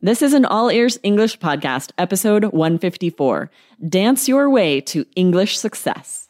This is an All Ears English podcast, episode 154 Dance Your Way to English Success.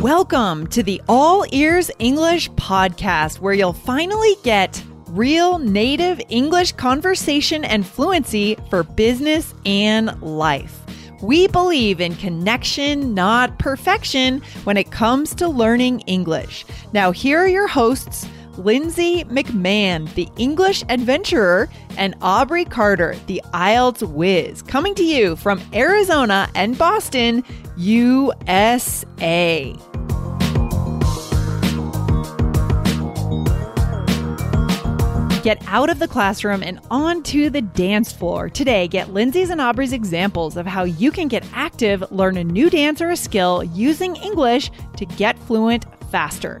Welcome to the All Ears English podcast, where you'll finally get real native English conversation and fluency for business and life. We believe in connection, not perfection, when it comes to learning English. Now, here are your hosts. Lindsay McMahon, the English adventurer, and Aubrey Carter, the IELTS whiz, coming to you from Arizona and Boston, USA. Get out of the classroom and onto the dance floor. Today, get Lindsay's and Aubrey's examples of how you can get active, learn a new dance or a skill using English to get fluent faster.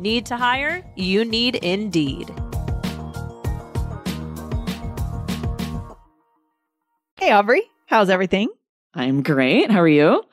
Need to hire? You need Indeed. Hey, Aubrey, how's everything? I'm great. How are you?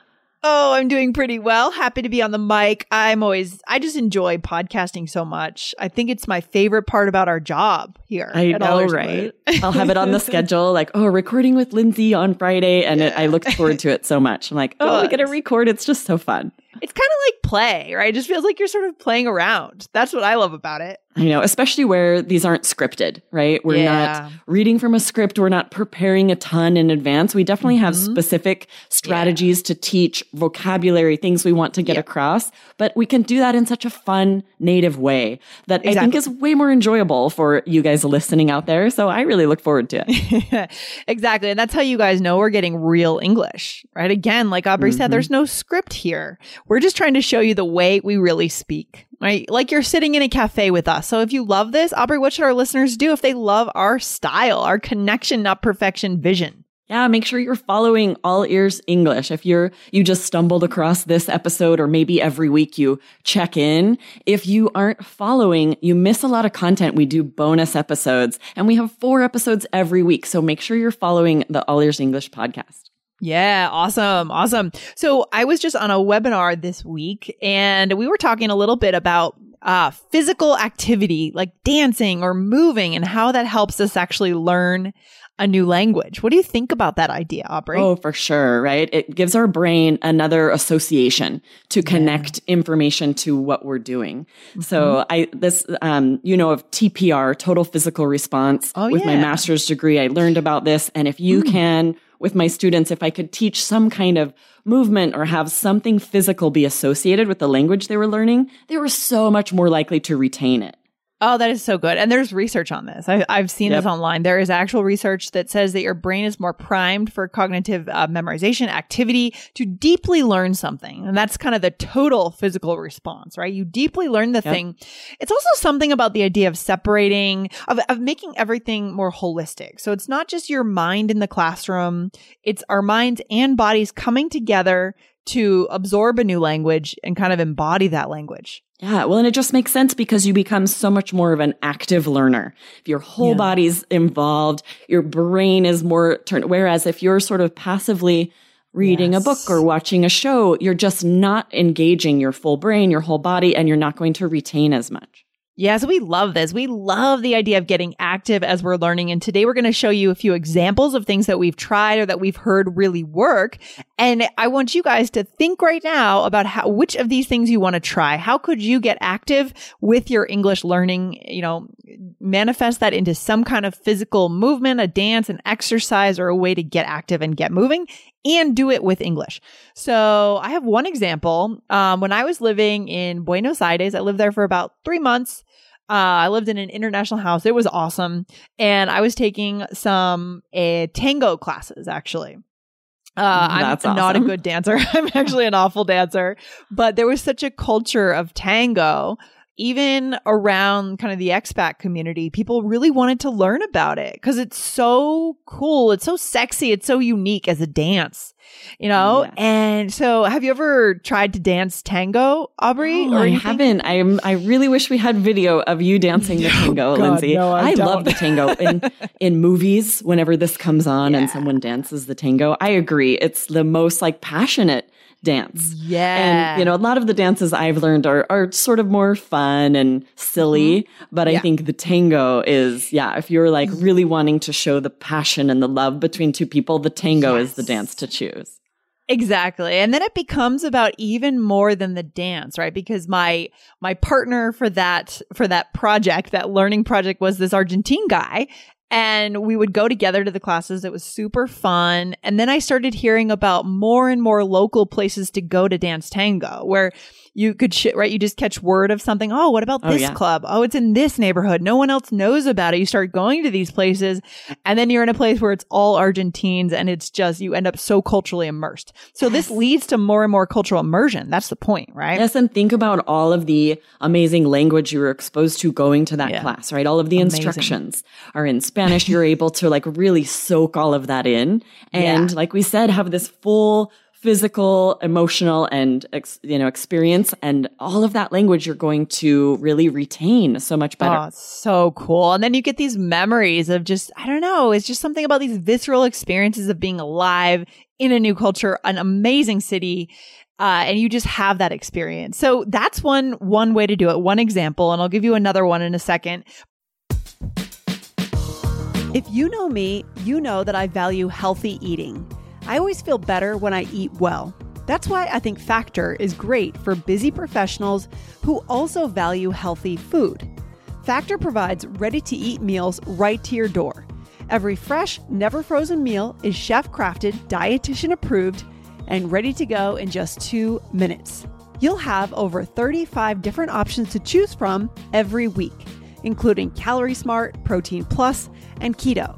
Oh, I'm doing pretty well. Happy to be on the mic. I'm always, I just enjoy podcasting so much. I think it's my favorite part about our job here. I know, right? I'll have it on the schedule, like, oh, recording with Lindsay on Friday. And yeah. it, I look forward to it so much. I'm like, oh, we get to record. It's just so fun. It's kind of like play, right? It just feels like you're sort of playing around. That's what I love about it. I know, especially where these aren't scripted, right? We're yeah. not reading from a script. We're not preparing a ton in advance. We definitely mm-hmm. have specific strategies yeah. to teach vocabulary, things we want to get across, but we can do that in such a fun, native way that exactly. I think is way more enjoyable for you guys listening out there. So I really look forward to it. exactly. And that's how you guys know we're getting real English, right? Again, like Aubrey mm-hmm. said, there's no script here. We're just trying to show you the way we really speak right? Like you're sitting in a cafe with us. So if you love this, Aubrey, what should our listeners do if they love our style, our connection, not perfection vision? Yeah, make sure you're following All Ears English. If you're you just stumbled across this episode or maybe every week you check in, if you aren't following, you miss a lot of content. We do bonus episodes and we have 4 episodes every week. So make sure you're following the All Ears English podcast. Yeah, awesome. Awesome. So I was just on a webinar this week and we were talking a little bit about uh, physical activity like dancing or moving and how that helps us actually learn a new language. What do you think about that idea, Aubrey? Oh, for sure, right? It gives our brain another association to connect yeah. information to what we're doing. Mm-hmm. So I, this, um, you know, of TPR, total physical response. Oh, with yeah. my master's degree, I learned about this. And if you mm. can with my students if I could teach some kind of movement or have something physical be associated with the language they were learning, they were so much more likely to retain it. Oh, that is so good. And there's research on this. I, have seen yep. this online. There is actual research that says that your brain is more primed for cognitive uh, memorization activity to deeply learn something. And that's kind of the total physical response, right? You deeply learn the yep. thing. It's also something about the idea of separating, of, of making everything more holistic. So it's not just your mind in the classroom. It's our minds and bodies coming together to absorb a new language and kind of embody that language. Yeah, well, and it just makes sense because you become so much more of an active learner. If your whole yeah. body's involved, your brain is more turned. Whereas if you're sort of passively reading yes. a book or watching a show, you're just not engaging your full brain, your whole body, and you're not going to retain as much. Yes, we love this. We love the idea of getting active as we're learning. And today we're going to show you a few examples of things that we've tried or that we've heard really work. And I want you guys to think right now about how, which of these things you want to try. How could you get active with your English learning? You know, manifest that into some kind of physical movement, a dance, an exercise, or a way to get active and get moving and do it with English. So I have one example. Um, when I was living in Buenos Aires, I lived there for about three months. Uh, I lived in an international house. It was awesome. And I was taking some uh, tango classes actually. Uh, I'm awesome. not a good dancer. I'm actually an awful dancer, but there was such a culture of tango even around kind of the expat community, people really wanted to learn about it because it's so cool. It's so sexy. It's so unique as a dance, you know? Yes. And so have you ever tried to dance tango, Aubrey? Oh, or I haven't. I I really wish we had video of you dancing the oh, tango, oh, God, Lindsay. No, I, I love the tango in, in movies whenever this comes on yeah. and someone dances the tango. I agree. It's the most like passionate dance. Yeah. And, you know, a lot of the dances I've learned are, are sort of more fun and silly, mm-hmm. but yeah. I think the tango is, yeah, if you're like really wanting to show the passion and the love between two people, the tango yes. is the dance to choose. Exactly. And then it becomes about even more than the dance, right? Because my my partner for that for that project, that learning project was this Argentine guy and we would go together to the classes. It was super fun. And then I started hearing about more and more local places to go to dance tango where you could sh- right? You just catch word of something. Oh what about oh, this oh, yeah. club? Oh it's in this neighborhood. No one else knows about it. You start going to these places and then you're in a place where it's all argentines and it's just you end up so culturally immersed. So this leads to more and more cultural immersion. That's the point right? Yes and think about all of the amazing language you were exposed to going to that yeah. class right? All of the amazing. instructions are in spanish. You're able to like really soak all of that in. And yeah. like we said have this full physical, emotional, and you know experience, and all of that language you're going to really retain so much better. Oh, so cool! And then you get these memories of just I don't know. It's just something about these visceral experiences of being alive in a new culture, an amazing city. Uh, and you just have that experience. So that's one one way to do it. One example, and I'll give you another one in a second. If you know me, you know that I value healthy eating. I always feel better when I eat well. That's why I think Factor is great for busy professionals who also value healthy food. Factor provides ready to eat meals right to your door. Every fresh, never frozen meal is chef crafted, dietitian approved, and ready to go in just two minutes. You'll have over 35 different options to choose from every week, including Calorie Smart, Protein Plus, and Keto.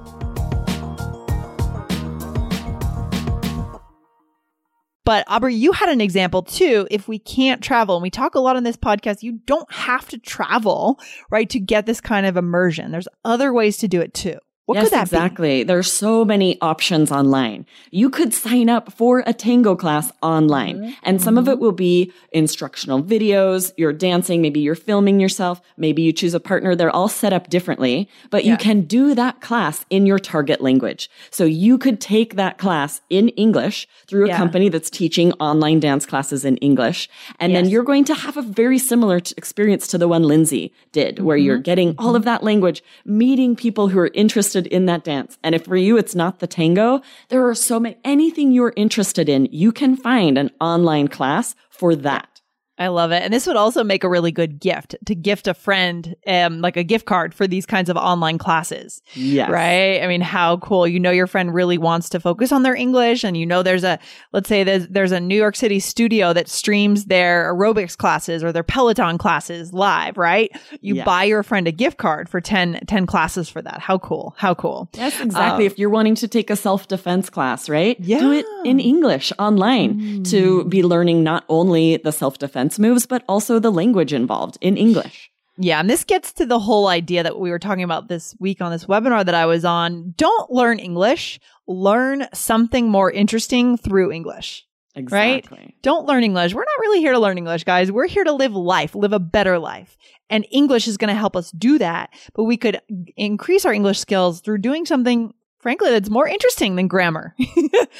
But Aubrey, you had an example too. If we can't travel, and we talk a lot on this podcast, you don't have to travel, right, to get this kind of immersion. There's other ways to do it too. What yes, could that exactly. Be? There's so many options online. You could sign up for a tango class online, mm-hmm. and some mm-hmm. of it will be instructional videos. You're dancing, maybe you're filming yourself, maybe you choose a partner. They're all set up differently, but yeah. you can do that class in your target language. So you could take that class in English through a yeah. company that's teaching online dance classes in English, and yes. then you're going to have a very similar t- experience to the one Lindsay did, where mm-hmm. you're getting all of that language, meeting people who are interested interested in that dance. And if for you it's not the tango, there are so many, anything you're interested in, you can find an online class for that. I love it. And this would also make a really good gift to gift a friend, um, like a gift card for these kinds of online classes. Yes. Right. I mean, how cool. You know, your friend really wants to focus on their English and you know, there's a, let's say there's, there's a New York City studio that streams their aerobics classes or their Peloton classes live, right? You Yes. buy your friend a gift card for 10, 10 classes for that. How cool. How cool. Yes, exactly. Um, if you're wanting to take a self defense class, right? Yeah. Do it in English online to be learning not only the self defense moves, but also the language involved in English. Yeah, and this gets to the whole idea that we were talking about this week on this webinar that I was on. Don't learn English, learn something more interesting through English. Exactly. Right? Don't learn English. We're not really here to learn English, guys. We're here to live life, live a better life. And English is going to help us do that. But we could increase our English skills through doing something, frankly, that's more interesting than grammar.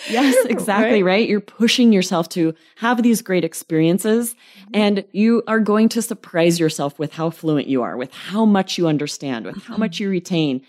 Yes, exactly, right? You're pushing yourself to have these great experiences mm-hmm. and you are going to surprise yourself with how fluent you are, with how much you understand, with how much mm-hmm. you retain.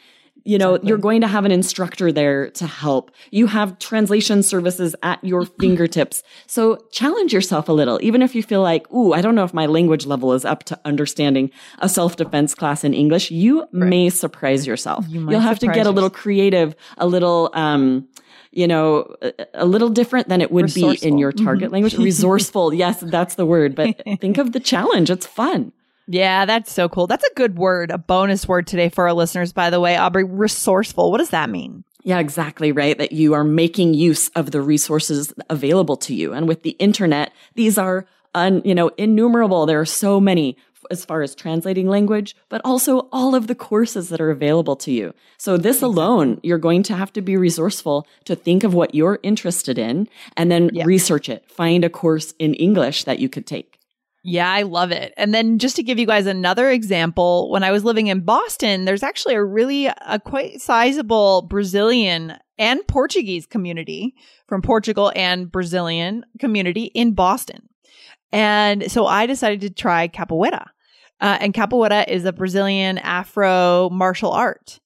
You know, you're going to have an instructor there to help. You have translation services at your fingertips. So challenge yourself a little, even if you feel like, ooh, I don't know if my language level is up to understanding a self-defense class in English. You may surprise yourself. you you'll have to get a little creative, a little, um, you know, a, little different than it would be in your target Mhm. language. Resourceful. Yes, that's the word. But think of the challenge. It's fun. Yeah, that's so cool. That's a good word, a bonus word today for our listeners, by the way. Aubrey, resourceful. What does that mean? Yeah, exactly right. That you are making use of the resources available to you. And with the internet, these are, un, you know, innumerable. There are so many as far as translating language, but also all of the courses that are available to you. So this alone, you're going to have to be resourceful to think of what you're interested in and then Yeah. research it. Find a course in English that you could take. Yeah, I love it. And then just to give you guys another example, when I was living in Boston, there's actually a really a quite sizable Brazilian and Portuguese community from Portugal and Brazilian community in Boston. And so I decided to try capoeira. Uh, and capoeira is a Brazilian Afro martial art.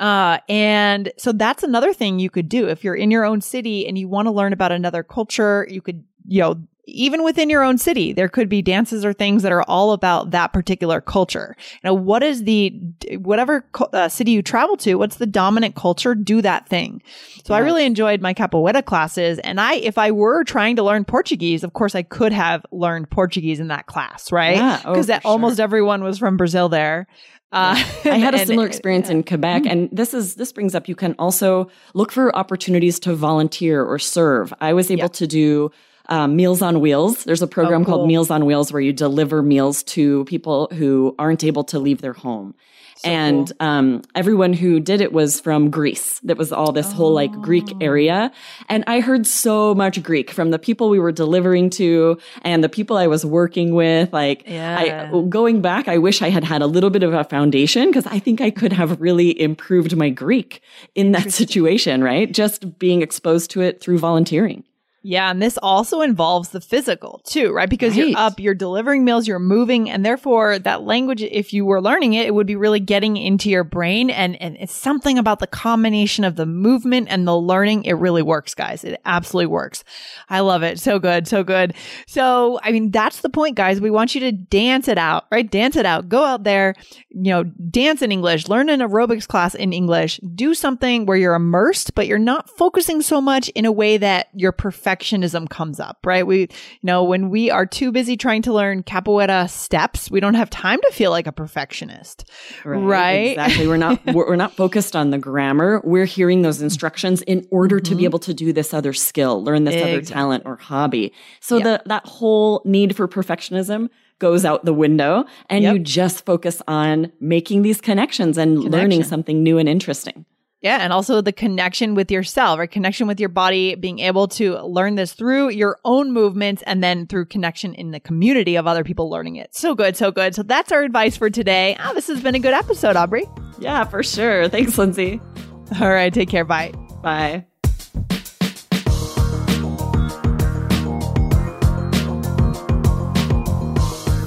Uh, and so that's another thing you could do if you're in your own city and you want to learn about another culture. You could, you know, even within your own city, there could be dances or things that are all about that particular culture. Now, what is the, whatever uh, city you travel to, what's the dominant culture? Do that thing. So I really enjoyed my capoeira classes. And I, if I were trying to learn Portuguese, of course, I could have learned Portuguese in that class, right? Yeah. Oh, Because almost sure. everyone was from Brazil there. Uh, I had a similar experience in Quebec, and this is this brings up. You can also look for opportunities to volunteer or serve. I was able Yeah. to do um, Meals on Wheels. There's a program Oh, cool. called Meals on Wheels where you deliver meals to people who aren't able to leave their home. and um, everyone who did it was from Greece. That was all this whole like Greek Oh. area. And I heard so much Greek from the people we were delivering to and the people I was working with. Like, Yeah. I, going back, I wish I had had a little bit of a foundation because I think I could have really improved my Greek in that situation, right? Just being exposed to it through volunteering. Yeah, and this also involves the physical too, right? Because Right. you're up, you're delivering meals, you're moving, and therefore that language, if you were learning it, it would be really getting into your brain. And, and it's something about the combination of the movement and the learning. It really works, guys. It absolutely works. I love it. So good. So good. So, I mean, that's the point, guys. We want you to dance it out, right? Dance it out. Go out there, you know, dance in English, learn an aerobics class in English, do something where you're immersed, but you're not focusing so much in a way that your perfectionism comes up, right? We, you know, when we are too busy trying to learn capoeira steps, we don't have time to feel like a perfectionist. Right. Exactly. We're not we're, we're not focused on the grammar. We're hearing those instructions in order to be able to do this other skill, learn this other Mm-hmm. Talent or hobby. So Yeah. the that whole need for perfectionism goes out the window and Yep. you just focus on making these connections and learning something new and interesting. Yeah. And also the connection with yourself, right? Connection with your body, being able to learn this through your own movements and then through connection in the community of other people learning it. So good. So good. So that's our advice for today. Ah, this has been a good episode, Aubrey. Yeah, for sure. Thanks, Lindsay. All right. Take care. Bye. Bye.